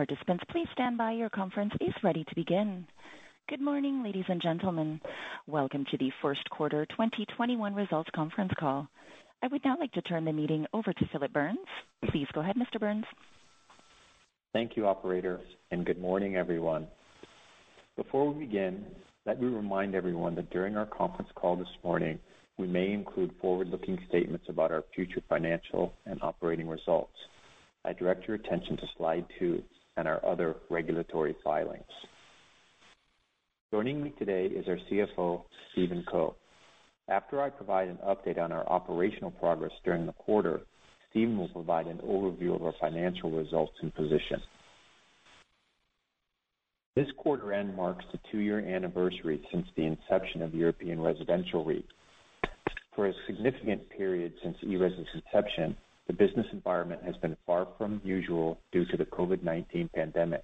Participants, please stand by. Your conference is ready to begin. Good morning, ladies and gentlemen. Welcome to the first quarter 2021 results conference call. I would now like to turn the meeting over to Phillip Burns. Please go ahead, Mr. Burns. Thank you, operator, and good morning, everyone. Before we begin, let me remind everyone that during our conference call this morning, we may include forward-looking statements about our future financial and operating results. I direct your attention to slide two and our other regulatory filings. Joining me today is our CFO, Stephen Co. After I provide an update on our operational progress during the quarter, Stephen will provide an overview of our financial results and position. This quarter end marks the two-year anniversary since the inception of European Residential REIT. For a significant period since ERES's inception, the business environment has been far from usual due to the COVID-19 pandemic.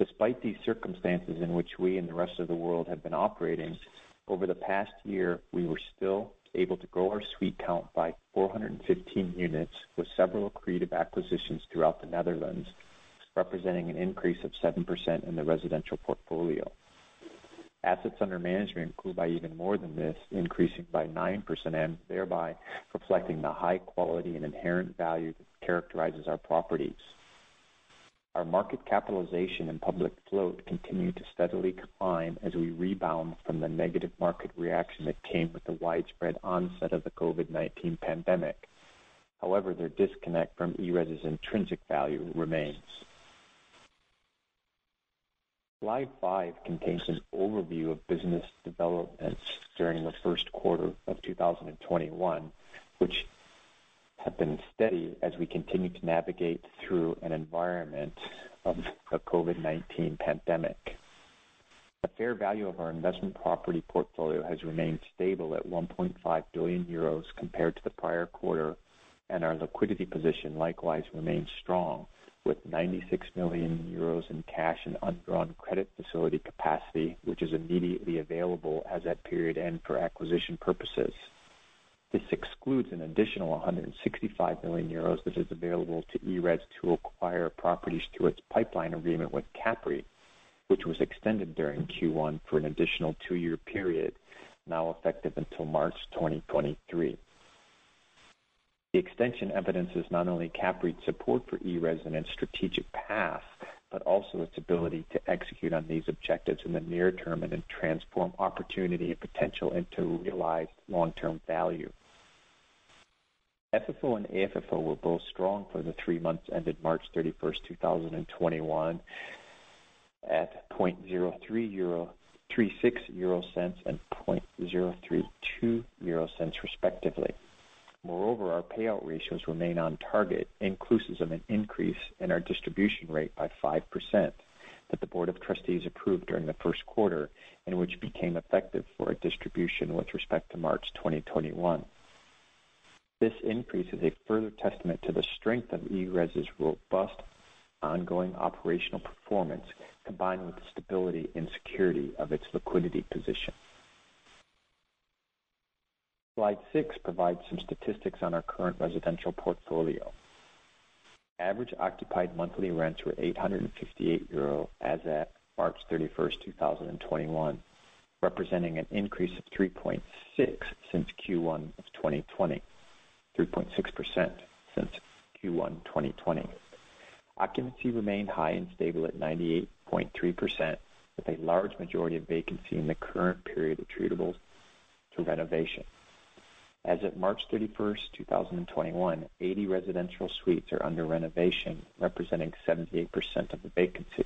Despite these circumstances in which we and the rest of the world have been operating, over the past year, we were still able to grow our suite count by 415 units with several accretive acquisitions throughout the Netherlands, representing an increase of 7% in the residential portfolio. Assets under management grew by even more than this, increasing by 9% and thereby reflecting the high quality and inherent value that characterizes our properties. Our market capitalization and public float continue to steadily climb as we rebound from the negative market reaction that came with the widespread onset of the COVID-19 pandemic. However, their disconnect from ERES's intrinsic value remains. Slide five contains an overview of business developments during the first quarter of 2021, which have been steady as we continue to navigate through an environment of the COVID-19 pandemic. The fair value of our investment property portfolio has remained stable at 1.5 billion euros compared to the prior quarter, and our liquidity position likewise remains strong, with 96 million euros in cash and undrawn credit facility capacity, which is immediately available as at period end for acquisition purposes. This excludes an additional 165 million euros that is available to ERES to acquire properties through its pipeline agreement with CAPREIT, which was extended during Q1 for an additional two-year period, now effective until March 2023. The extension evidences not only CAPREIT's support for ERES and its strategic path, but also its ability to execute on these objectives in the near term and then transform opportunity and potential into realized long-term value. FFO and AFFO were both strong for the three months ended March 31st, 2021 at 0.0336 euro and 0.032 euro cents respectively. Moreover, our payout ratios remain on target, inclusive of an increase in our distribution rate by 5% that the board of trustees approved during the first quarter and which became effective for a distribution with respect to March 2021. This increase is a further testament to the strength of ERES's robust ongoing operational performance, combined with the stability and security of its liquidity position. Slide six provides some statistics on our current residential portfolio. Average occupied monthly rents were 858 euro as at March 31st, 2021, representing an increase of 3.6 since Q1 of 2020. 3.6% since Q1 2020. Occupancy remained high and stable at 98.3%, with a large majority of vacancy in the current period attributable to renovation. As of March 31st, 2021, 80 residential suites are under renovation, representing 78% of the vacancy.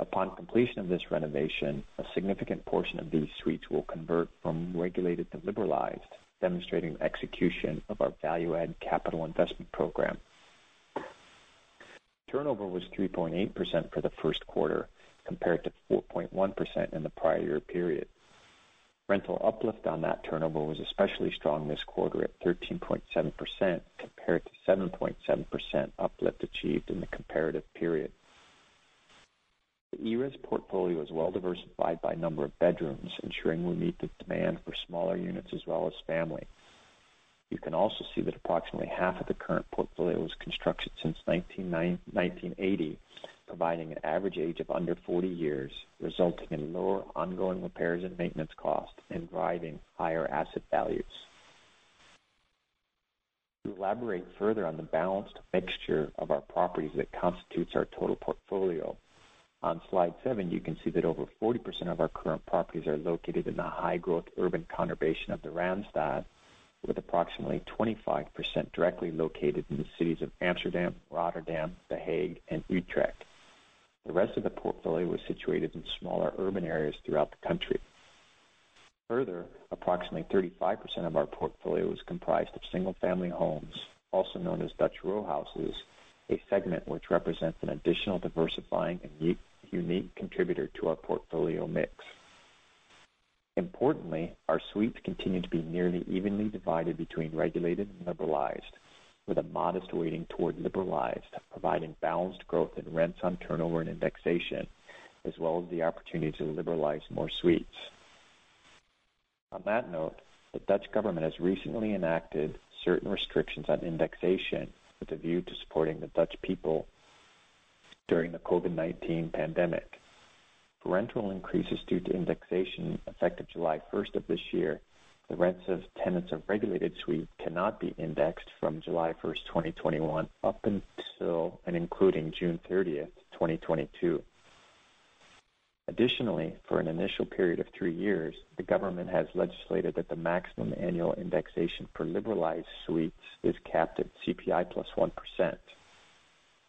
Upon completion of this renovation, a significant portion of these suites will convert from regulated to liberalized, demonstrating execution of our value-add capital investment program. Turnover was 3.8% for the first quarter, compared to 4.1% in the prior year period. Rental uplift on that turnover was especially strong this quarter at 13.7%, compared to 7.7% uplift achieved in the comparative period. The ERES portfolio is well diversified by number of bedrooms, ensuring we meet the demand for smaller units as well as family. You can also see that approximately half of the current portfolio was constructed since 1980, providing an average age of under 40 years, resulting in lower ongoing repairs and maintenance costs and driving higher asset values. To elaborate further on the balanced mixture of our properties that constitutes our total portfolio, on slide seven, you can see that over 40% of our current properties are located in the high-growth urban conurbation of the Randstad, with approximately 25% directly located in the cities of Amsterdam, Rotterdam, The Hague, and Utrecht. The rest of the portfolio was situated in smaller urban areas throughout the country. Further, approximately 35% of our portfolio is comprised of single-family homes, also known as Dutch row houses, a segment which represents an additional diversifying and unique contributor to our portfolio mix. Importantly, our suites continue to be nearly evenly divided between regulated and liberalized, with a modest weighting toward liberalized, providing balanced growth in rents on turnover and indexation, as well as the opportunity to liberalize more suites. On that note, the Dutch government has recently enacted certain restrictions on indexation with a view to supporting the Dutch people during the COVID-19 pandemic. For rental increases due to indexation effective July 1st of this year, the rents of tenants of regulated suites cannot be indexed from July 1st, 2021, up until and including June 30th, 2022. Additionally, for an initial period of three years, the government has legislated that the maximum annual indexation for liberalized suites is capped at CPI plus 1.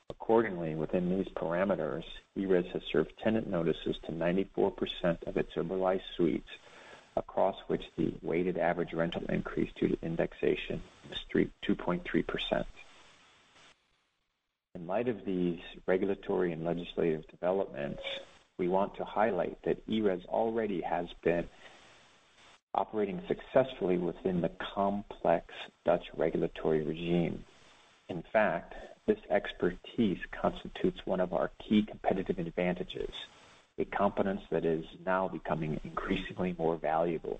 Accordingly, within these parameters, ERES has served tenant notices to 94% of its liberalized suites, across which the weighted average rental increase due to indexation is 2.3%. In light of these regulatory and legislative developments, we want to highlight that ERES already has been operating successfully within the complex Dutch regulatory regime. In fact, this expertise constitutes one of our key competitive advantages, a competence that is now becoming increasingly more valuable.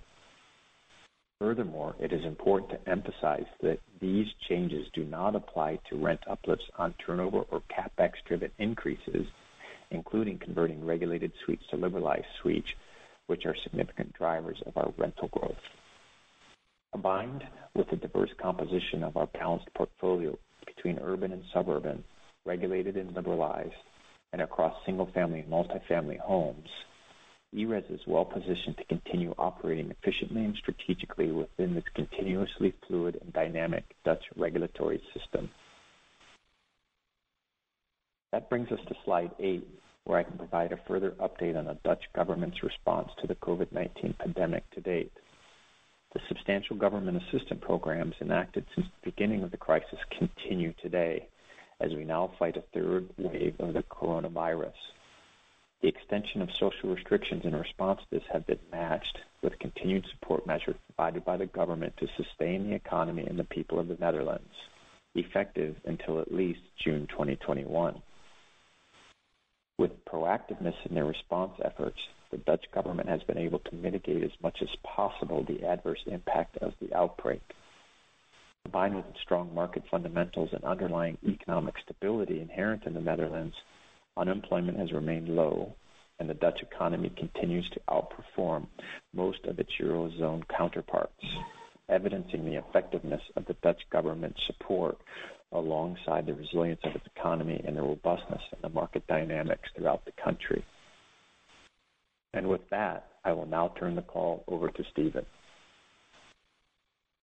Furthermore, it is important to emphasize that these changes do not apply to rent uplifts on turnover or CapEx-driven increases, including converting regulated suites to liberalized suites, which are significant drivers of our rental growth. Combined with the diverse composition of our balanced portfolio between urban and suburban, regulated and liberalized, and across single-family and multi-family homes, ERES is well positioned to continue operating efficiently and strategically within this continuously fluid and dynamic Dutch regulatory system. That brings us to slide eight, where I can provide a further update on the Dutch government's response to the COVID-19 pandemic to date. The substantial government assistance programs enacted since the beginning of the crisis continue today, as we now fight a third wave of the coronavirus. The extension of social restrictions in response to this have been matched with continued support measures provided by the government to sustain the economy and the people of the Netherlands, effective until at least June 2021. With proactiveness in their response efforts, the Dutch government has been able to mitigate as much as possible the adverse impact of the outbreak. Combined with strong market fundamentals and underlying economic stability inherent in the Netherlands, unemployment has remained low, and the Dutch economy continues to outperform most of its Eurozone counterparts, evidencing the effectiveness of the Dutch government's support alongside the resilience of its economy and the robustness of the market dynamics throughout the country. And With that, I will now turn the call over to Stephen.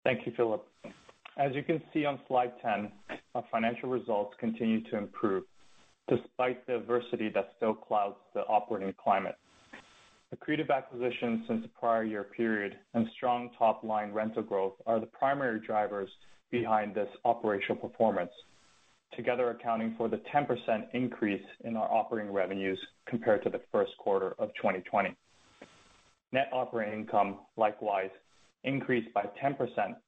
Thank you, Phillip. As you can see on slide 10, our financial results continue to improve despite the adversity that still clouds the operating climate. Accretive acquisitions since the prior year period and strong top-line rental growth are the primary drivers behind this operational performance. together accounting for the 10% increase in our operating revenues compared to the first quarter of 2020. Net operating income, likewise, increased by 10%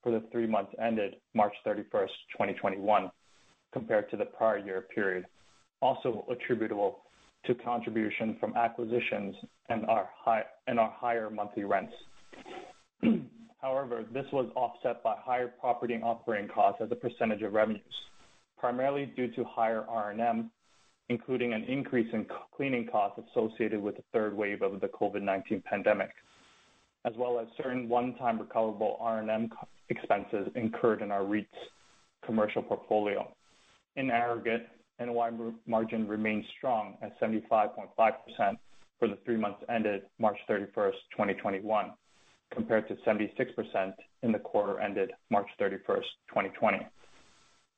for the three months ended March 31st, 2021, compared to the prior year period, also attributable to contribution from acquisitions and our higher monthly rents. However, this was offset by higher property and operating costs as a percentage of revenues, primarily due to higher R&M, including an increase in cleaning costs associated with the third wave of the COVID-19 pandemic, as well as certain one-time recoverable R&M expenses incurred in our REIT's commercial portfolio. In aggregate, NOI margin remained strong at 75.5% for the three months ended March 31st, 2021, compared to 76% in the quarter ended March 31st, 2020.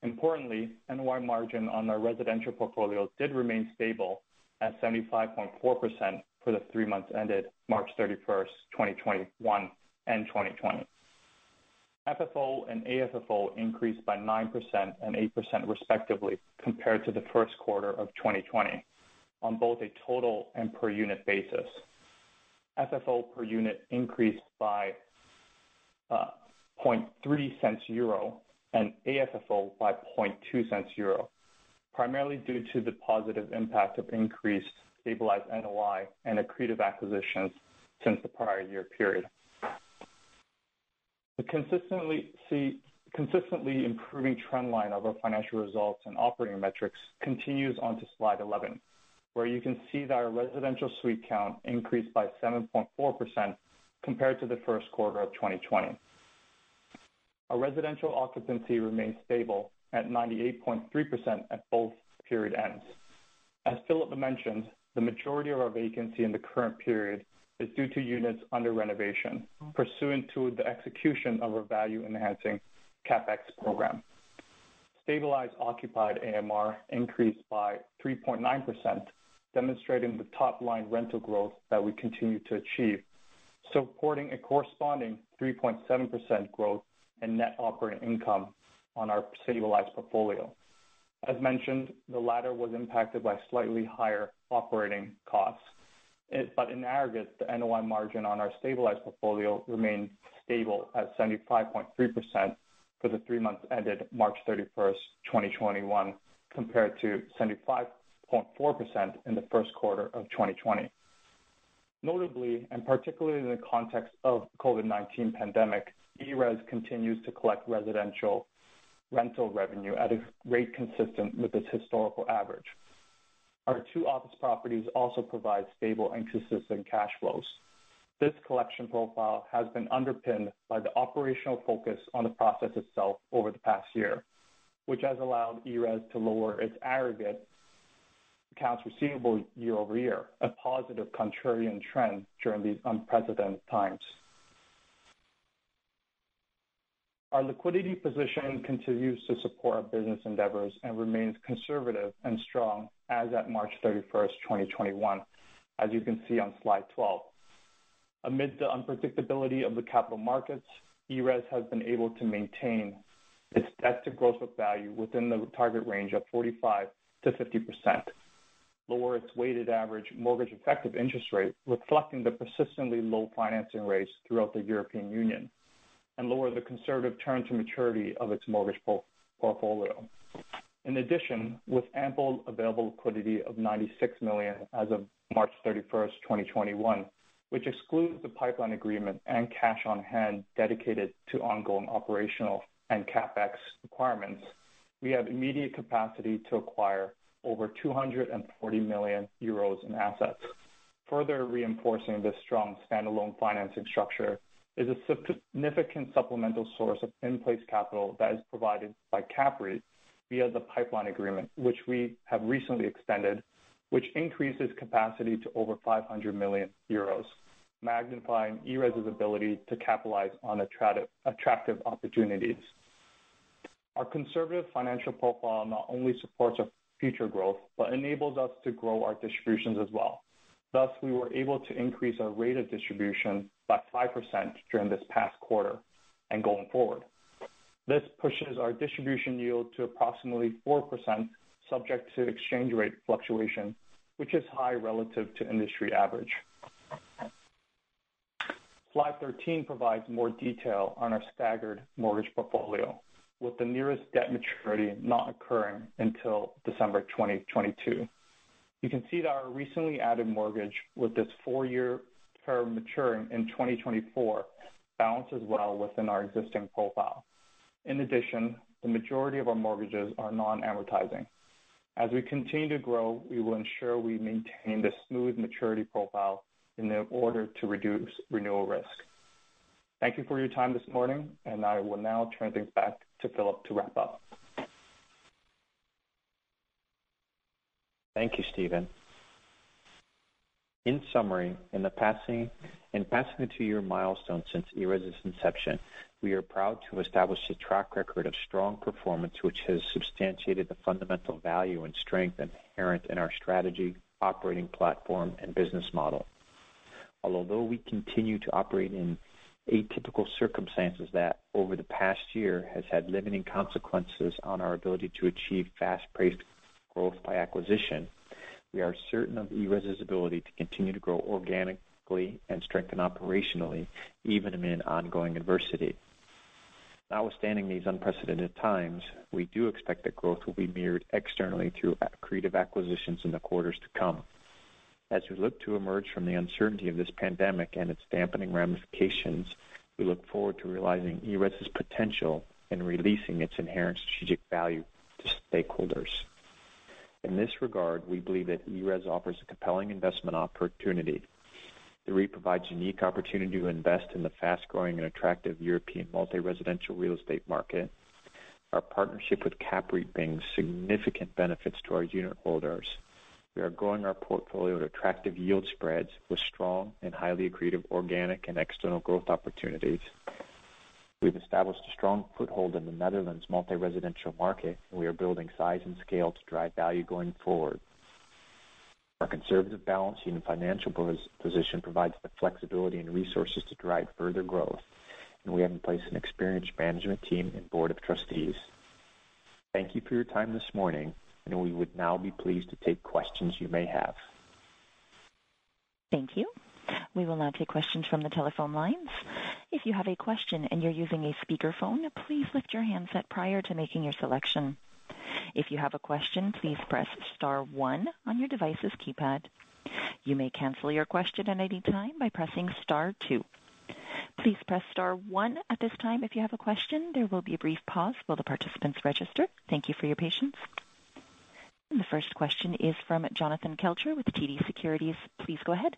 Importantly, NOI margin on our residential portfolio did remain stable at 75.4% for the three months ended March 31st, 2021 and 2020. FFO and AFFO increased by 9% and 8% respectively compared to the first quarter of 2020 on both a total and per unit basis. FFO per unit increased by uh, 0.003 and AFFO by 0.002, primarily due to the positive impact of increased stabilized NOI and accretive acquisitions since the prior year period. The consistently improving trend line of our financial results and operating metrics continues onto slide 11, where you can see that our residential suite count increased by 7.4% compared to the first quarter of 2020. Our residential occupancy remains stable at 98.3% at both period ends. As Phillip mentioned, the majority of our vacancy in the current period is due to units under renovation pursuant to the execution of our value-enhancing CapEx program. Stabilized occupied AMR increased by 3.9%, demonstrating the top-line rental growth that we continue to achieve, supporting a corresponding 3.7% growth in net operating income on our stabilized portfolio. As mentioned, the latter was impacted by slightly higher operating costs. In aggregate, the NOI margin on our stabilized portfolio remained stable at 75.3% for the three months ended March 31st, 2021, compared to 75.4% in the first quarter of 2020. Notably, and particularly in the context of COVID-19 pandemic, ERES continues to collect residential rental revenue at a rate consistent with its historical average. Our two office properties also provide stable and consistent cash flows. This collection profile has been underpinned by the operational focus on the process itself over the past year, which has allowed ERES to lower its aggregate accounts receivable year-over-year, a positive contrarian trend during these unprecedented times. Our liquidity position continues to support our business endeavors and remains conservative and strong as at March 31st, 2021, as you can see on slide 12. Amid the unpredictability of the capital markets, ERES has been able to maintain its debt to gross book value within the target range of 45 to 50 percent lower its weighted average mortgage effective interest rate, reflecting the persistently low financing rates throughout the European Union, and lower the conservative term to maturity of its mortgage portfolio. In addition, with ample available liquidity of 96 million as of March 31st, 2021, which excludes the pipeline agreement and cash on hand dedicated to ongoing operational and CapEx requirements, we have immediate capacity to acquire over 240 million euros in assets. Further reinforcing this strong standalone financing structure is a significant supplemental source of in-place capital that is provided by CAPREIT via the pipeline agreement, which we have recently extended, which increases capacity to over 500 million euros, magnifying ERES' ability to capitalize on attractive opportunities. Our conservative financial profile not only supports our future growth, but enables us to grow our distributions as well. Thus, we were able to increase our rate of distribution by 5% during this past quarter and going forward. This pushes our distribution yield to approximately 4%, subject to exchange rate fluctuation, which is high relative to industry average. Slide 13 provides more detail on our staggered mortgage portfolio, with the nearest debt maturity not occurring until December 2022. You can see that our recently added mortgage with this four-year term maturing in 2024 balances well within our existing profile. In addition, the majority of our mortgages are non-amortizing. As we continue to grow, we will ensure we maintain the smooth maturity profile in order to reduce renewal risk. Thank you for your time this morning, and I will now turn things back to Phillip to wrap up. Thank you, Stephen. In summary, in the passing the two-year milestone since ERES's inception, we are proud to establish a track record of strong performance, which has substantiated the fundamental value and strength inherent in our strategy, operating platform, and business model. Although we continue to operate in atypical circumstances that over the past year has had limiting consequences on our ability to achieve fast-paced growth by acquisition, we are certain of ERES's ability to continue to grow and strengthen operationally, even amid ongoing adversity. Notwithstanding these unprecedented times, we do expect that growth will be mirrored externally through accretive acquisitions in the quarters to come. As we look to emerge from the uncertainty of this pandemic and its dampening ramifications, we look forward to realizing ERES's potential and releasing its inherent strategic value to stakeholders. In this regard, we believe that ERES offers a compelling investment opportunity. The REIT provides unique opportunity to invest in the fast-growing and attractive European multi-residential real estate market. Our partnership with CAPREIT brings significant benefits to our unit holders. We are growing our portfolio at attractive yield spreads with strong and highly accretive organic and external growth opportunities. We've established a strong foothold in the Netherlands multi-residential market, and we are building size and scale to drive value going forward. Our conservative balance sheet and financial position provides the flexibility and resources to drive further growth, and we have in place an experienced management team and board of trustees. Thank you for your time this morning, and we would now be pleased to take questions you may have. Thank you. We will now take questions from the telephone lines. If you have a question and you're using a speakerphone, please lift your handset prior to making your selection. If you have a question, please press star one on your device's keypad. You may cancel your question at any time by pressing star two. Please press star one at this time if you have a question. There will be a brief pause while the participants register. Thank you for your patience. The first question is from Jonathan Kelcher with TD Securities. Please go ahead.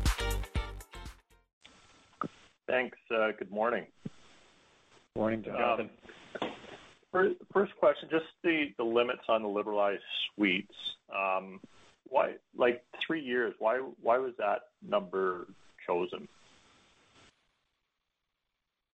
Thanks. Uh, good morning. Morning, Jonathan. Um, first question, just the, limits on the liberalized suites. Um, why, like three years? Why, why was that number chosen?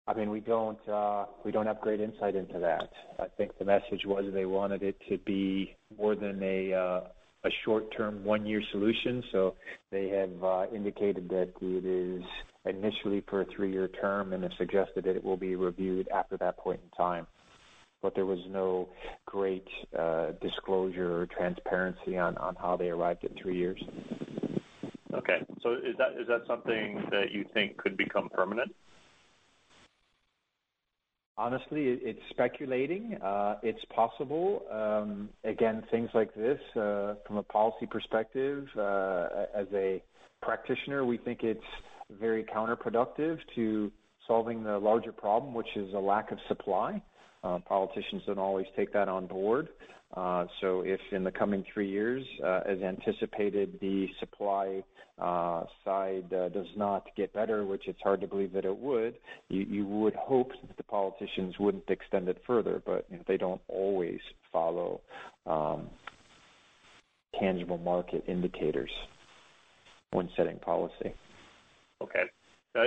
I mean, we don't uh, we don't have great insight into that. I think the message was they wanted it to be more than a uh, a short-term one-year solution. So they have indicated that it is initially for a three-year term and have suggested that it will be reviewed after that point in time. But there was no great uh, disclosure or transparency on, on how they arrived at three years. Okay. So is that is that something that you think could become permanent? Honestly, it's speculating. Uh, it's possible. Um, again, things like this, uh, from a policy perspective, uh, as a practitioner, we think it's very counterproductive to solving the larger problem, which is a lack of supply. Uh, politicians don't always take that on board. Uh, so if in the coming three years, uh, as anticipated, the supply uh, side uh, does not get better, which it's hard to believe that it would, you, you would hope that the politicians wouldn't extend it further, but you know, they don't always follow um, tangible market indicators when setting policy. Okay. Uh,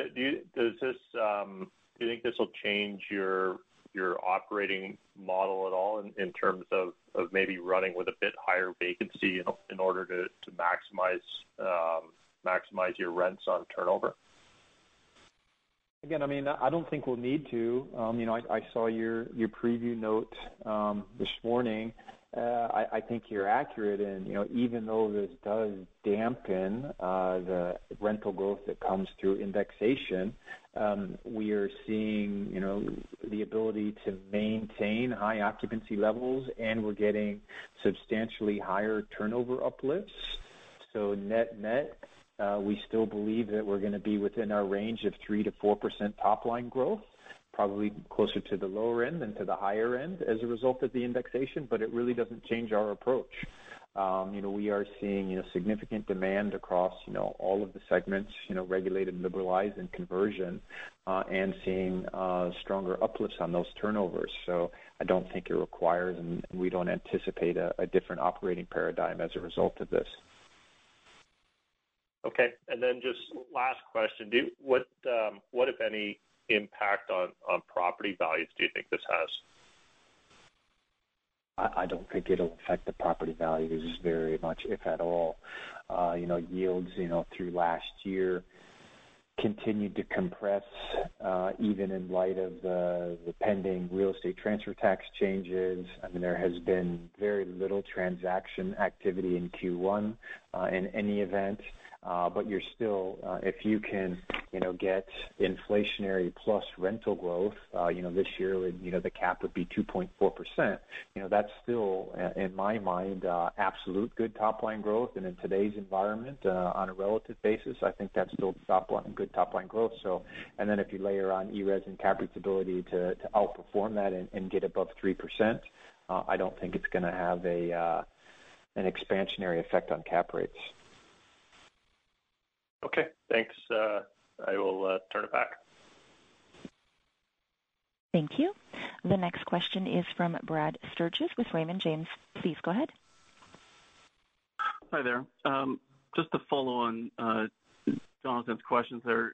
um, do you think this will change your your operating model at all in, terms of, maybe running with a bit higher vacancy in, order to, um, maximize your rents on turnover? Again, I mean, I don't think we'll need to. Um, you know, I, saw your your preview note this morning. Uh, I, I think you're accurate in, you know, even though this does dampen uh, the rental growth that comes through indexation, um, we are seeing, you know, the ability to maintain high occupancy levels, and we're getting substantially higher turnover uplifts. So net-net, uh, we still believe that we're gonna be within our range of 3%-4% top line growth probably closer to the lower end than to the higher end as a result of the indexation, but it really doesn't change our approach. Um, you know, we are seeing, you know, significant demand across, you know, all of the segments, you know, regulated, liberalized, and conversion, uh, and seeing uh, stronger uplifts on those turnovers. So I don't think it requires, and we don't anticipate a, a different operating paradigm as a result of this. Okay. And then just last question. Do what, um, what, if any, impact on on property values do you think this has? I don't think it'll affect the property values very much, if at all. Uh, you know, yields, you know, through last year continued to compress, uh, even in light of the pending real estate transfer tax changes. I mean, there has been very little transaction activity in Q1, uh, in any event. Uh, but you're still, uh, if you can, you know, get inflationary plus rental growth, uh, you know, this year, would, you know, the cap would be 2.4%. You know, that's still, in my mind, absolute good top line growth. And in today's environment, on a relative basis, I think that's still top line, good top line growth. So, and then if you layer on ERES and CAPREIT's ability to, to outperform that and, and get above 3%, I don't think it's going to have a, an expansionary effect on cap rates. Okay, thanks. Uh, I will uh, turn it back. Thank you. The next question is from Brad Sturges with Raymond James. Please go ahead. Hi there. Um, just to follow on uh, Jonathan's questions there.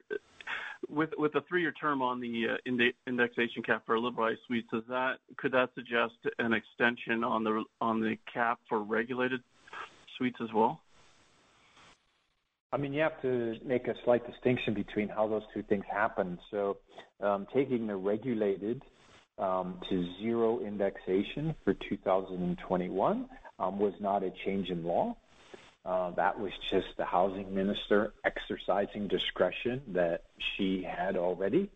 With with the three-year term on the indexation cap for liberalized suites, does that could that suggest an extension on the on the cap for regulated suites as well? I mean, you have to make a slight distinction between how those two things happen. So, um, taking the regulated um, to zero indexation for 2021 um, was not a change in law. Uh, that was just the housing minister exercising discretion that she had already,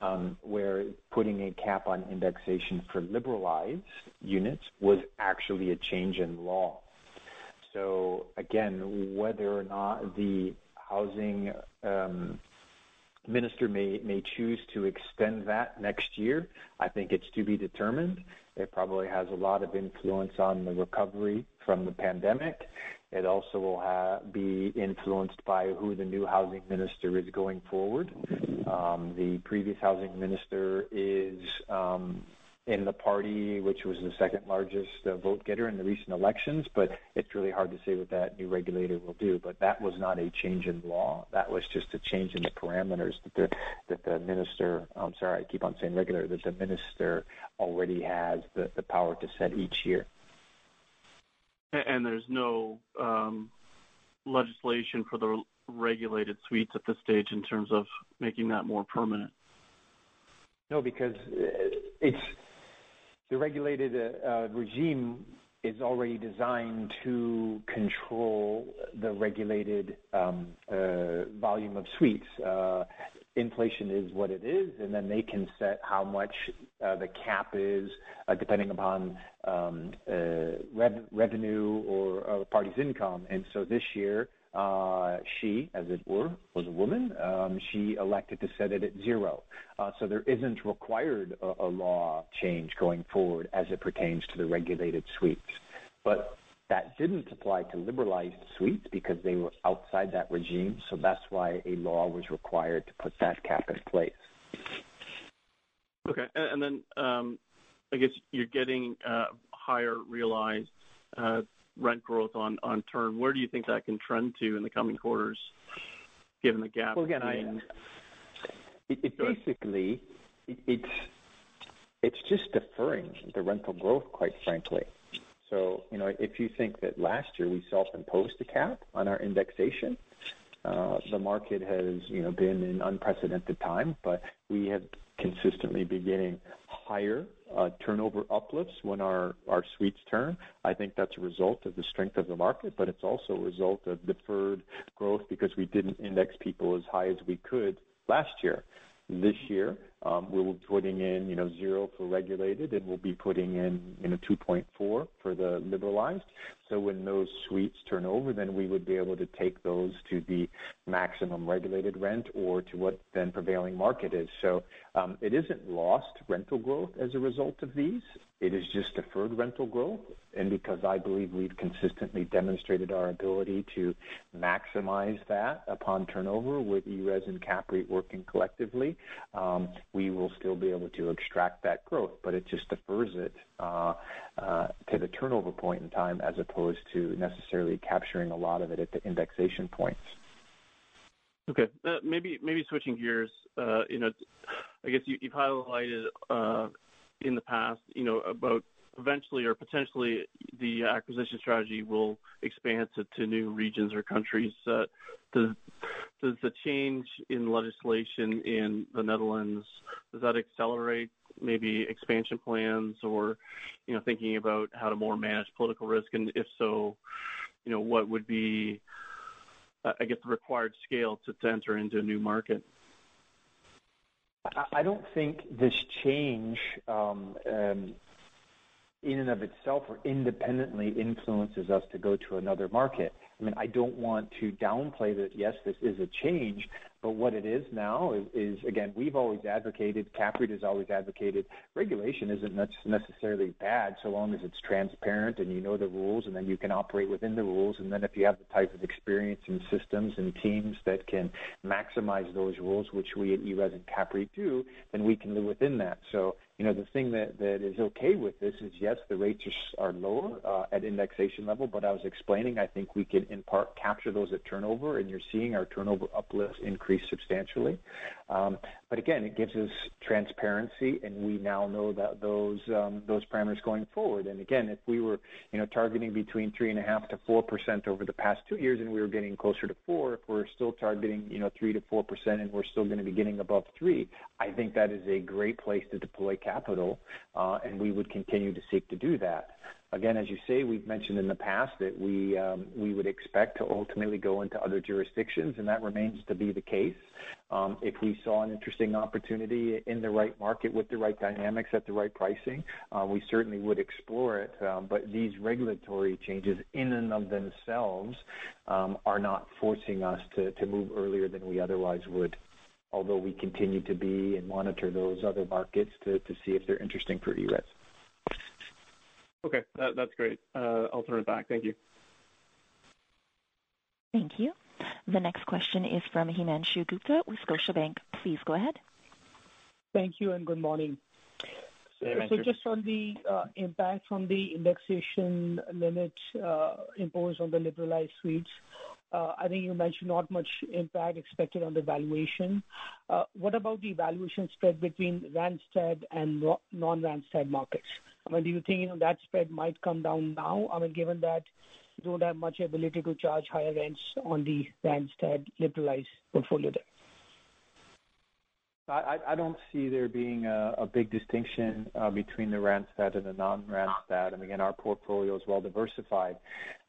um, where putting a cap on indexation for liberalized units was actually a change in law. So again, whether or not the housing um, minister may may choose to extend that next year, I think it's to be determined. It probably has a lot of influence on the recovery from the pandemic. It also will have, be influenced by who the new housing minister is going forward. Um, the previous housing minister is um, in the party, which was the second largest uh, vote getter in the recent elections. But it's really hard to say what that new regulator will do. But that was not a change in law. That was just a change in the parameters that the that the minister. I'm sorry, I keep on saying regulator. That the minister already has the the power to set each year. And there's no um, legislation for the regulated suites at this stage in terms of making that more permanent. No, because uh, it's the regulated uh, uh, regime is already designed to control the regulated um, uh, volume of suites. Uh, inflation is what it is, and then they can set how much uh, the cap is uh, depending upon um, rev- revenue or a party's income. And so this year, uh, she, as it were, was a woman. Um, she elected to set it at zero. Uh, so there isn't required a, a law change going forward as it pertains to the regulated suites. But that didn't apply to liberalized suites because they were outside that regime. So that's why a law was required to put that cap in place. Okay. And then um, I guess you're getting uh, higher realized uh, rent growth on turn. Where do you think that can trend to in the coming quarters, given the gap between- Well, again, it basically, it's just deferring the rental growth, quite frankly. So, you know, if you think that last year we self-imposed a cap on our indexation, uh, the market has, you know, been in unprecedented time, but we have consistently been getting higher Uh, turnover uplifts when our suites turn. I think that's a result of the strength of the market, but it's also a result of deferred growth because we didn't index people as high as we could last year. This year, um, we'll be putting in, you know, zero for regulated, and we'll be putting in, you know, 2.4 for the liberalized. So when those suites turn over, then we would be able to take those to the maximum regulated rent or to what then prevailing market is. So um, it isn't lost rental growth as a result of these. It is just deferred rental growth. And because I believe we've consistently demonstrated our ability to maximize that upon turnover with ERES and CAPREIT working collectively, um, we will still be able to extract that growth, but it just defers it uh, uh, to the turnover point in time as opposed to necessarily capturing a lot of it at the indexation points. Okay. Uh, maybe switching gears, you know, I guess you've highlighted in the past, you know, about eventually or potentially the acquisition strategy will expand to new regions or countries. Does the change in legislation in the Netherlands, does that accelerate maybe expansion plans or, you know, thinking about how to more manage political risk? And if so, you know, what would be, I guess, the required scale to enter into a new market? I don't think this change um, um, in and of itself or independently influences us to go to another market. I mean, I don't want to downplay that, yes, this is a change, but what it is now is, is again, we've always advocated, CAPREIT has always advocated, regulation isn't necessarily bad so long as it's transparent and you know the rules and then you can operate within the rules. And then if you have the type of experience and systems and teams that can maximize those rules, which we at ERES and CAPREIT do, then we can live within that. So you know, the thing that, that is okay with this is yes, the rates are, are lower uh, at indexation level, but I was explaining I think we can in part capture those at turnover, and you're seeing our turnover uplifts increase substantially. Um, but again, it gives us transparency, and we now know that those um, those parameters going forward. And again, if we were you know targeting between three and a half to four percent over the past two years, and we were getting closer to four, if we're still targeting you know three to four percent, and we're still going to be getting above three, I think that is a great place to deploy capital, uh, and we would continue to seek to do that. Again, as you say, we've mentioned in the past that we um, we would expect to ultimately go into other jurisdictions, and that remains to be the case. Um, if we saw an interesting opportunity in the right market with the right dynamics at the right pricing, uh, we certainly would explore it. Um, but these regulatory changes, in and of themselves, um, are not forcing us to, to move earlier than we otherwise would although we continue to be and monitor those other markets to to see if they're interesting for ERES. Okay. That's great. Uh, I'll turn it back. Thank you. Thank you. The next question is from Himanshu Gupta with Scotiabank. Please go ahead. Thank you, and good morning. So just on the uh, impact from the indexation limit uh, imposed on the liberalized suites, uh, I think you mentioned not much impact expected on the valuation. Uh, what about the valuation spread between Randstad and non-Randstad markets? I mean, do you think, you know, that spread might come down now? I mean, given that you don't have much ability to charge higher rents on the Randstad liberalized portfolio there. I I don't see there being a big distinction uh, between the Randstad and the non-Randstad. And Again, our portfolio is well diversified.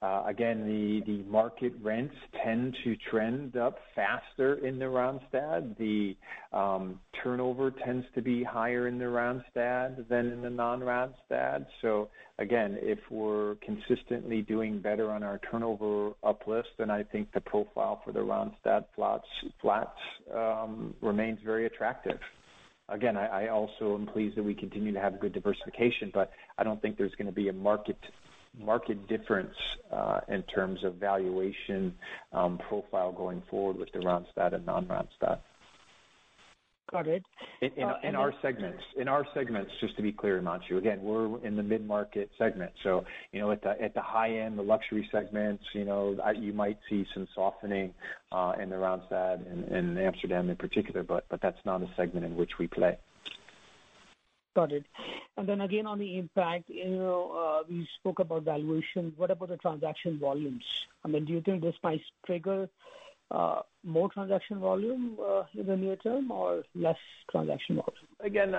Uh, again, the the market rents tend to trend up faster in the Randstad. The um, turnover tends to be higher in the Randstad than in the non-Randstad. So again, if we're consistently doing better on our turnover uplift, then I think the profile for the Randstad flats um, remains very attractive. Again, I also am pleased that we continue to have good diversification, but I don't think there's gonna be a market market difference uh, in terms of valuation um, profile going forward with the Randstad and non-Randstad. Got it. In uh, our segments, in our segments, just to be clear, Himanshu, again, we're in the mid-market segment. So, you know, at the at the high end, the luxury segments, you know, I, you might see some softening uh, in the Randstad and Amsterdam in particular, but but that's not a segment in which we play. Got it. And then again, on the impact, you know, uh, we spoke about valuation. What about the transaction volumes? I mean, do you think this might trigger uh, more transaction volume uh, in the near term or less transaction volume? Again,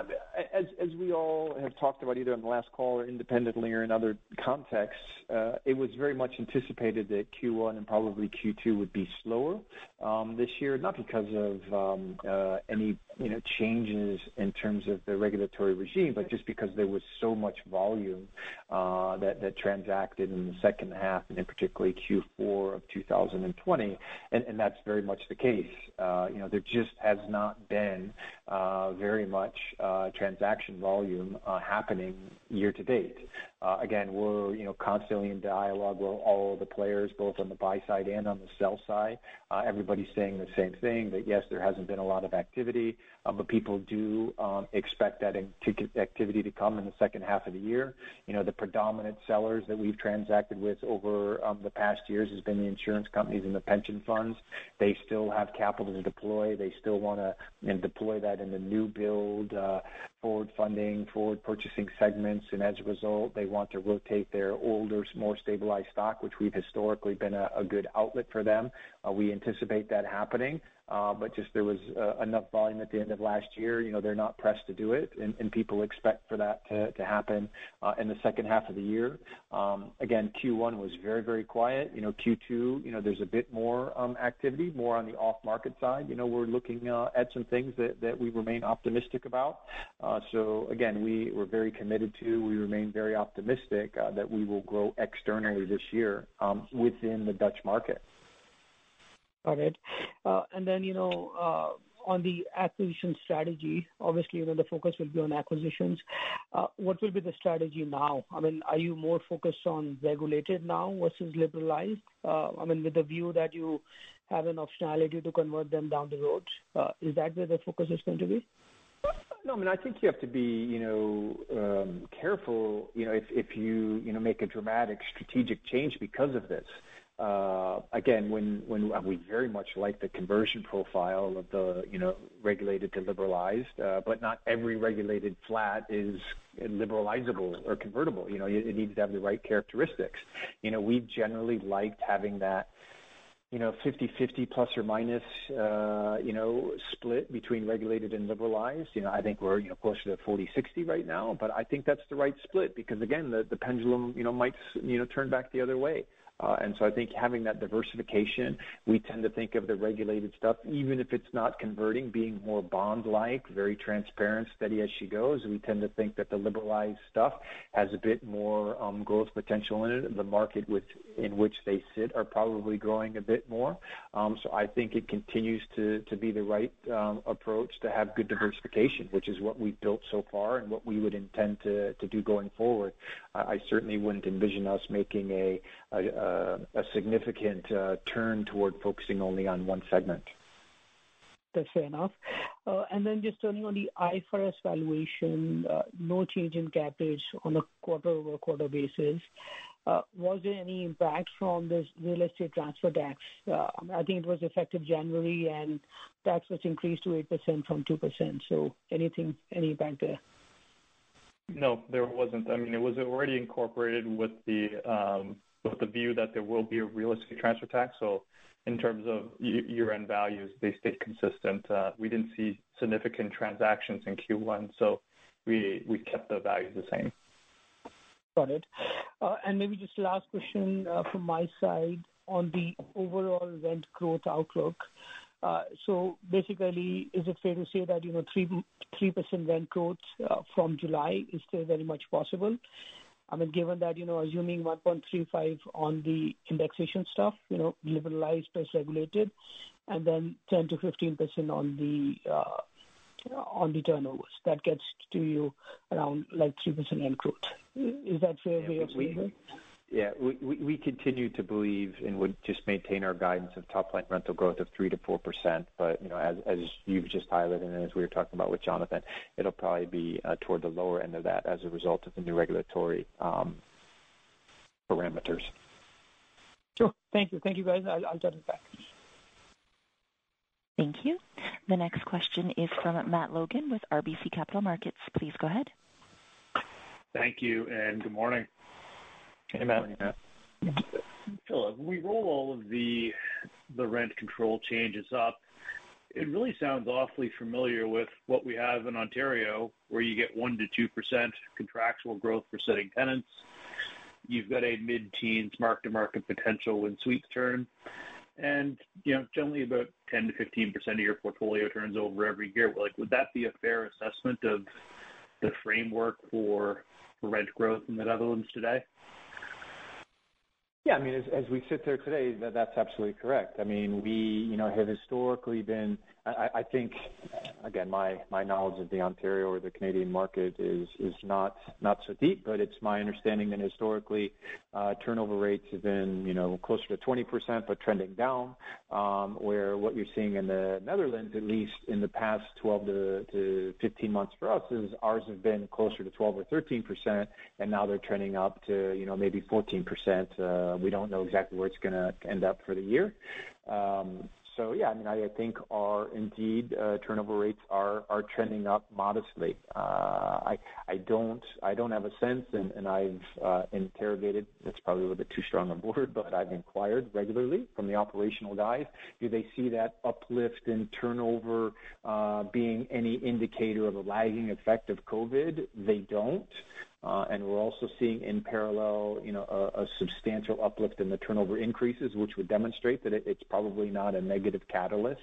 as as we all have talked about either on the last call or independently or in other contexts, uh, it was very much anticipated that Q1 and probably Q2 would be slower um, this year, not because of um, any you know changes in terms of the regulatory regime, but just because there was so much volume that that transacted in the second half and in particularly Q4 of 2020. and That's very much much the case. Uh, you know, there just has not been very much uh, transaction volume happening year to date. Again, we're, you know, constantly in dialogue with all the players, both on the buy side and on the sell side. Everybody's saying the same thing, that yes, there hasn't been a lot of activity, but people do um, expect that activity to come in the second half of the year. You know, the predominant sellers that we've transacted with over um, the past years has been the insurance companies and the pension funds. They still have capital to deploy. They still wanna deploy that in the new build, uh, forward funding, forward purchasing segments, and as a result, they want to rotate their older, more stabilized stock, which we've historically been a good outlet for them. Uh, we anticipate that happening. Uh, but just there was uh, enough volume at the end of last year. You know, they're not pressed to do it, and, and people expect for that to, to happen uh, in the second half of the year. Um, again, Q1 was very, very quiet. You know, Q2, you know, there's a bit more um, activity, more on the off-market side. You know, we're looking at some things that, that we remain optimistic about. Uh, so again, we we're very committed to. We remain very optimistic uh, that we will grow externally this year um, within the Dutch market. Got it. Uh, and then, you know, uh, on the acquisition strategy, obviously, you know, the focus will be on acquisitions. Uh, what will be the strategy now? I mean, are you more focused on regulated now versus liberalized? I mean, with the view that you have an optionality to convert them down the road, is that where the focus is going to be? No, I mean, I think you have to be, you know, um, careful, you know, if, if you, you know, make a dramatic strategic change because of this. Uh, again, when when we very much like the conversion profile of the, you know, regulated to liberalized, uh, but not every regulated flat is liberalizable or convertible. You know, it needs to have the right characteristics. You know, we've generally liked having that, you know, 50/50 plus or minus, uh, you know, split between regulated and liberalized. You know, I think we're, you know, closer to 40/60 right now, but I think that's the right split because again, the pendulum, you know, might, you know, turn back the other way. Uh, and so I think having that diversification, we tend to think of the regulated stuff, even if it's not converting, being more bond-like, very transparent, steady as she goes. We tend to think that the liberalized stuff has a bit more um, growth potential in it. The market with, in which they sit are probably growing a bit more. Um, so I think it continues to, to be the right um, approach to have good diversification, which is what we've built so far and what we would intend to, to do going forward. I I certainly wouldn't envision us making a, a a significant uh, turn toward focusing only on one segment. That's fair enough. Uh, and then just turning on the IFRS valuation, uh, no change in cap rates on a quarter-over-quarter basis. Was there any impact from this real estate transfer tax? I think it was effective January, and tax was increased to 8% from 2%. So anything, any impact there? No, there wasn't. I mean, it was already incorporated with the um, with the view that there will be a real estate transfer tax. So in terms of year-end values, they stayed consistent. Uh, we didn't see significant transactions in Q1, so we we kept the values the same. Got it. Uh, and maybe just last question uh, from my side on the overall rent growth outlook. Uh, so basically, is it fair to say that you know, 3% rent growth from July is still very much possible? I mean, given that you know, assuming 1.35 on the indexation stuff, you know, liberalized plus regulated, and then 10%-15% on the uh on the turnovers, that gets to you around like, 3% rent growth. Is that fair way of saying it? Yeah. We we continue to believe and would just maintain our guidance of top-line rental growth of 3%-4%. But you know, as as you've just highlighted and as we were talking about with Jonathan, it'll probably be uh, toward the lower end of that as a result of the new regulatory um, parameters. Sure. Thank you. Thank you, guys. I'll, I'll turn it back. Thank you. The next question is from Matt Logan with RBC Capital Markets. Please go ahead. Thank you and good morning. Hey, Matt. Phillip, we roll all of the rent control changes up. It really sounds awfully familiar with what we have in Ontario, where you get one to two percent contractual growth for sitting tenants. You've got a mid-teens mark-to-market potential when suites turn. And you know, generally, about 10%-15% of your portfolio turns over every year. Like, Would that be a fair assessment of the framework for rent growth in the Netherlands today? Yeah. I mean, as we sit there today, that's absolutely correct. I mean, we you know, have historically been, I I think, again, my my knowledge of the Ontario or the Canadian market is is not not so deep, but it's my understanding that historically, uh, turnover rates have been you know closer to 20%, but trending down, Um, where what you're seeing in the Netherlands, at least in the past 12 to, to 15 months for us, is ours have been closer to 12 or 13%, and now they're trending up to you know maybe 14%. Uh, We don't know exactly where it's going to end up for the year. So yeah, I mean, I think our indeed uh, turnover rates are are trending up modestly. Uh, I I don't I don't have a sense, and I've uh, interrogated, that's probably a little bit too strong a word, but I've inquired regularly from the operational guys. Do they see that uplift in turnover being any indicator of a lagging effect of COVID? They don't. Uh, and we're also seeing in parallel you know, a substantial uplift in the turnover increases, which would demonstrate that it's probably not a negative catalyst.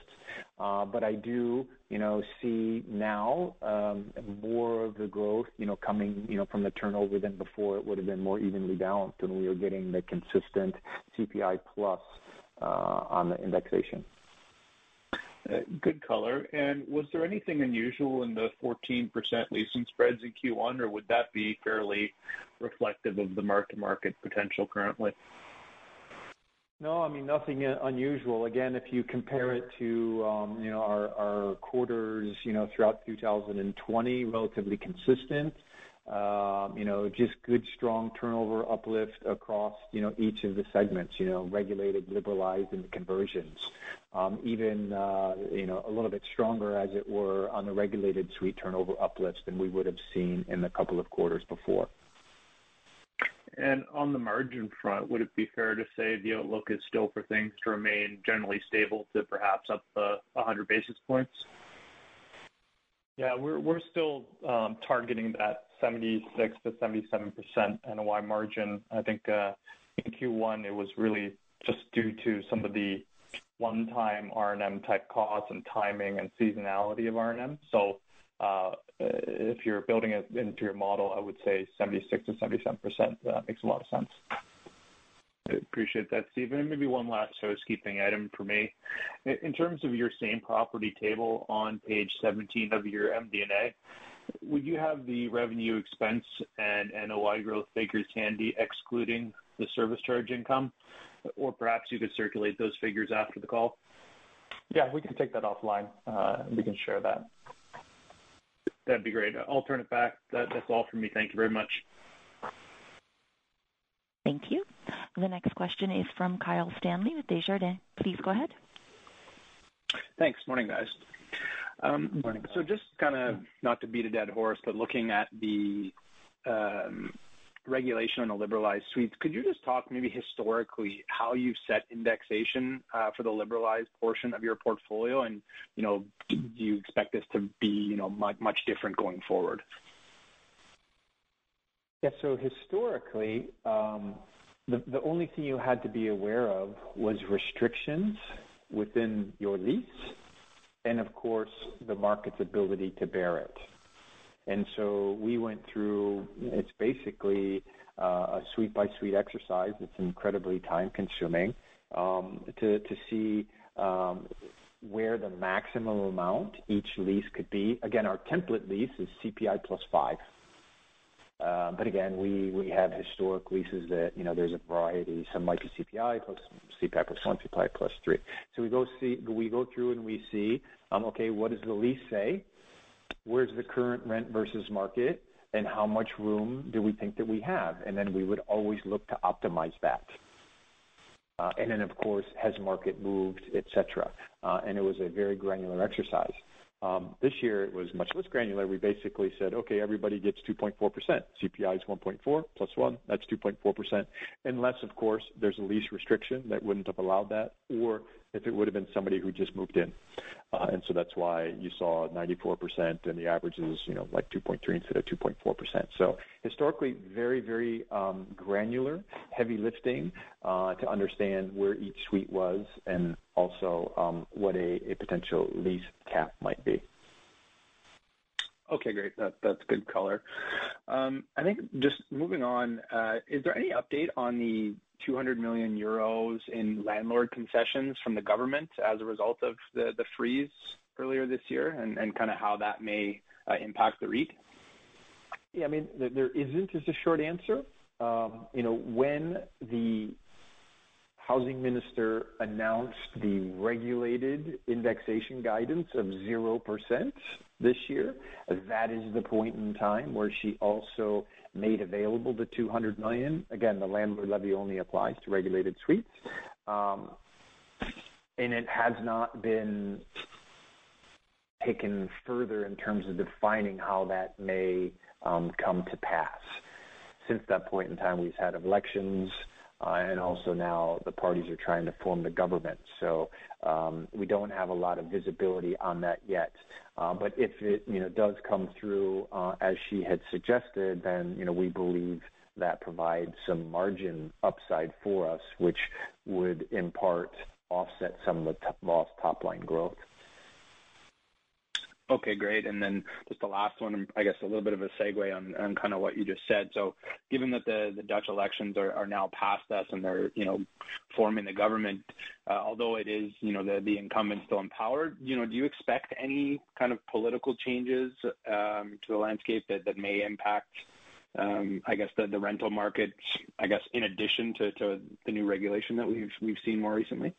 Uh, but I do you know, see now um, more of the growth you know, coming you know, from the turnover than before. It would have been more evenly balanced when we were getting the consistent CPI plus uh, on the indexation. Uh, good color. And was there anything unusual in the 14% leasing spreads in Q1, or would that be fairly reflective of the mark-to-market potential currently? No, I mean, nothing unusual. Again, if you compare it to um, you know, our quarters you know, throughout 2020, relatively consistent, Um, just good strong turnover uplift across you know, each of the segments, you know, regulated, liberalized, and the conversions. Um, even uh, you know, a little bit stronger, as it were, on the regulated suite turnover uplifts than we would have seen in the couple of quarters before. And on the margin front, would it be fair to say the outlook is still for things to remain generally stable to perhaps up uh, 100 basis points? Yeah. We're we're still um, targeting that 76%-77% NOI margin. I think uh, in Q1, it was really just due to some of the one-time R&M type costs and timing and seasonality of R&M. So uh, if you're building it into your model, I would say 76%-77% uh, makes a lot of sense. Appreciate that, Stephen. And maybe one last housekeeping item for me. In terms of your same property table on page 17 of your MD&A, would you have the revenue expense and NOI growth figures handy, excluding the service charge income? Or perhaps you could circulate those figures after the call? Yeah. We can take that offline. We can share that. That'd be great. I'll turn it back. That's all from me. Thank you very much. Thank you. The next question is from Kyle Stanley with Desjardins. Please go ahead. Thanks. Morning, guys. Um, so just kind of not to beat a dead horse, but looking at the um, regulation on the liberalized suites, could you just talk maybe historically how you've set indexation uh, for the liberalized portion of your portfolio? And you know, do you expect this to be you know, mu much different going forward? Yeah. So historically, um, the, the only thing you had to be aware of was restrictions within your lease and of course the market's ability to bear it. And so we went through, it's basically uh, a suite by suite exercise that's incredibly time consuming um, to, to see um, where the maximum amount each lease could be. Again, our template lease is CPI plus five. Uh, but again, we, we have historic leases that, you know, there's a variety. Some might be CPI plus CPI plus one, CPI plus three. So we go see, we go through and we see, um, okay, what does the lease say? Where's the current rent versus market? And how much room do we think that we have? And then we would always look to optimize that. Uh, and then, of course, has market moved, et cetera. Uh, and it was a very granular exercise. Um, this year it was much less granular. We basically said, okay, everybody gets 2.4%. CPI is 1.4 plus one, that's 2.4%. Unless, of course, there's a lease restriction that wouldn't have allowed that, or if it would have been somebody who just moved in. Uh, and so that's why you saw 94% and the average is, you know, like 2.3 instead of 2.4%. So historically, very, very um, granular, heavy lifting uh, to understand where each suite was and also um, what a, a potential lease cap might be. Okay, great. That, that's good color. Um, I think just moving on, uh, is there any update on the 200 million euros in landlord concessions from the government as a result of the, the freeze earlier this year and, and kind of how that may uh, impact the REIT? Yeah, I mean, there isn't is a short answer. Um, you know, when the housing minister announced the regulated indexation guidance of 0% this year. That is the point in time where she also made available the 200 million. Again, the landlord levy only applies to regulated suites. Um, and it has not been taken further in terms of defining how that may um, come to pass. Since that point in time, we've had elections, uh, and also now the parties are trying to form the government. So um, we don't have a lot of visibility on that yet. Uh, but if it you know does come through uh, as she had suggested, then you know we believe that provides some margin upside for us, which would in part offset some of the t- lost top line growth. Okay, great. And then just the last one, I guess a little bit of a segue on, on kind of what you just said. So given that the, the Dutch elections are, are now past us and they're, you know, forming the government, uh, although it is, you know, the, the incumbent still in power, you know, do you expect any kind of political changes um, to the landscape that, that may impact, um, I guess, the, the rental market, I guess, in addition to, to the new regulation that we've, we've seen more recently?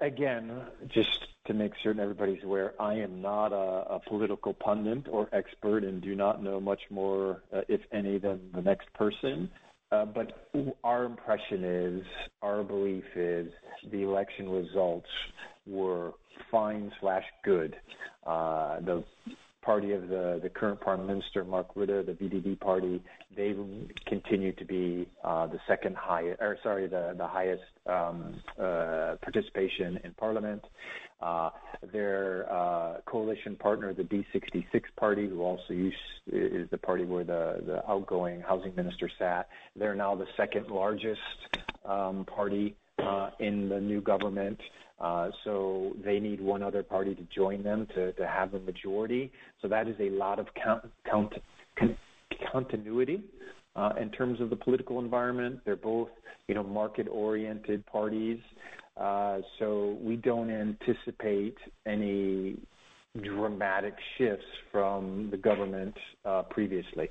Again, just to make certain everybody's aware, I am not a, a political pundit or expert and do not know much more, uh, if any, than the next person. Uh, but our impression is, our belief is, the election results were fine slash good. Uh, the party of the, the current Prime Minister, Mark Rutte, the VVD party, they continue to be uh, the second highest, or sorry, the, the highest um, uh, participation in Parliament. Uh, their uh, coalition partner, the D66 party, who also used, is the party where the, the outgoing housing minister sat, they're now the second largest um, party uh, in the new government. Uh, so they need one other party to join them to, to have a majority. So that is a lot of count, count, con, continuity uh, in terms of the political environment. They're both, you know, market-oriented parties. Uh, so we don't anticipate any dramatic shifts from the government uh, previously.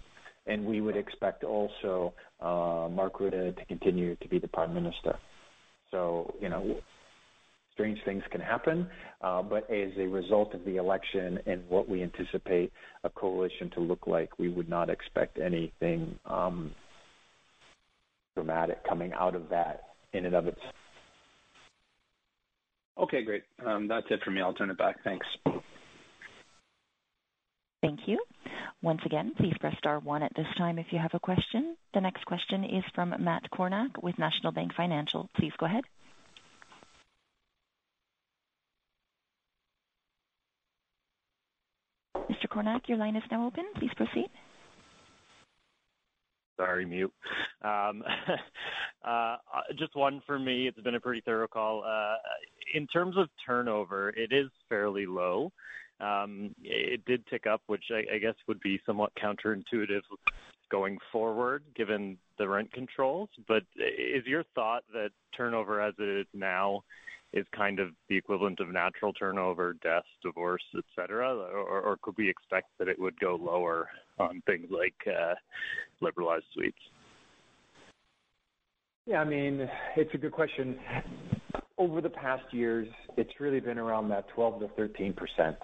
And we would expect also uh, Mark Rutte to continue to be the prime minister. So, you know, strange things can happen, uh, but as a result of the election and what we anticipate a coalition to look like, we would not expect anything um, dramatic coming out of that in and of itself. Okay, great. Um, that's it for me. I'll turn it back. Thanks. Thank you. Once again, please press star one at this time if you have a question. The next question is from Matt Kornack with National Bank Financial. Please go ahead. Mr. Kornack, your line is now open. Please proceed. Sorry, mute. Um, uh, just one for me. It's been a pretty thorough call. Uh, in terms of turnover, it is fairly low. Um, it did tick up, which I, I guess would be somewhat counterintuitive going forward, given the rent controls. But is your thought that turnover as it is now is kind of the equivalent of natural turnover, death, divorce, et cetera? Or, or could we expect that it would go lower on things like uh, liberalized suites? Yeah, I mean, it's a good question. Over the past years, it's really been around that 12 to 13 percent.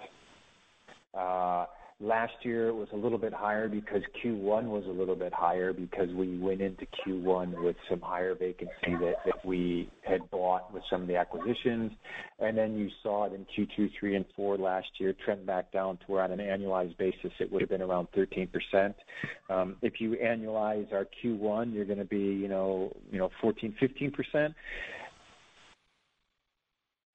Uh, Last year, it was a little bit higher because Q1 was a little bit higher because we went into Q1 with some higher vacancy that that we had bought with some of the acquisitions. and Then you saw it in Q2, 3, and 4 last year trend back down to where on an annualized basis, it would have been around 13%. Um, if you annualize our Q1, you're gonna be, you know, you know, 14 15%.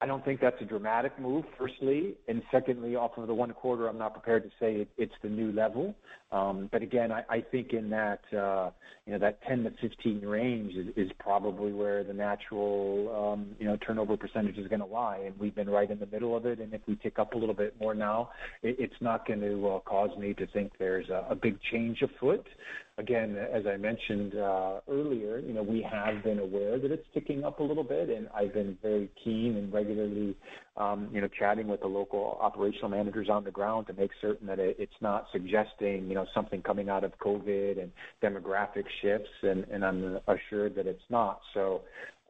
I don't think that's a dramatic move, firstly. and Secondly, off of the one quarter, I'm not prepared to say it's the new level. Um, but Again, I think in that uh, you know that 10 to 15 range is probably where the natural um, you know turnover percentage is gonna lie, and we've been right in the middle of it. And If we tick up a little bit more now, it's not going to uh, cause me to think there's a big change afoot. Again, as I mentioned uh, earlier, you know, we have been aware that it's ticking up a little bit, and I've been very keen and regularly, um, you know, chatting with the local operational managers on the ground to make certain that it, it's not suggesting, you know, something coming out of COVID and demographic shifts, and, and I'm assured that it's not. So,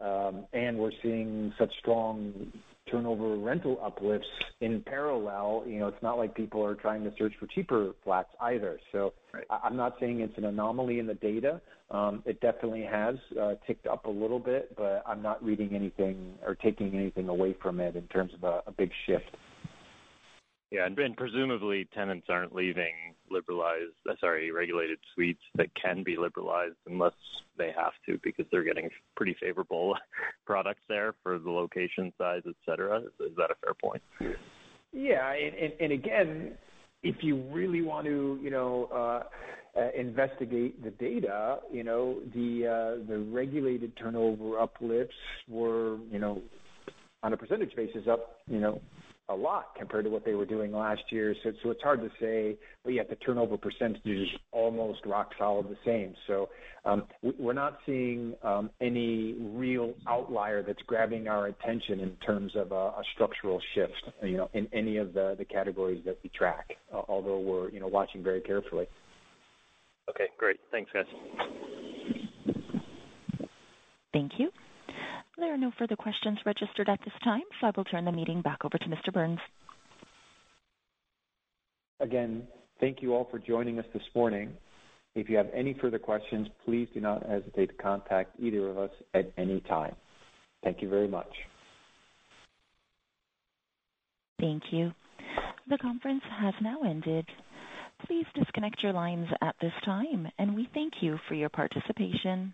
um, and We're seeing such strong turnover rental uplifts in parallel. You know, it's not like people are trying to search for cheaper flats either. So right. I'm not saying it's an anomaly in the data. Um, it definitely has uh, ticked up a little bit, but I'm not reading anything or taking anything away from it in terms of a, a big shift. Yeah, and, and presumably tenants aren't leaving liberalized, uh, sorry, regulated suites that can be liberalized unless they have to because they're getting pretty favorable products there for the location size, et cetera. Is, is that a fair point? Yeah, and, and, and again, if you really want to, you know, uh, uh, investigate the data, you know, the uh, the regulated turnover uplifts were, you know, on a percentage basis up, you know, a lot compared to what they were doing last year. So, so it's hard to say, but yet the turnover percentage is almost rock solid the same. So um, we, are not seeing um, any real outlier that's grabbing our attention in terms of a, a, structural shift, you know, in any of the, the categories that we track, uh, although we're, you know, watching very carefully. Okay, great. Thanks, guys. Thank you. There are no further questions registered at this time, so I will turn the meeting back over to Mr. Burns. Again, thank you all for joining us this morning. If you have any further questions, please do not hesitate to contact either of us at any time. Thank you very much. Thank you. The conference has now ended. Please disconnect your lines at this time, and we thank you for your participation.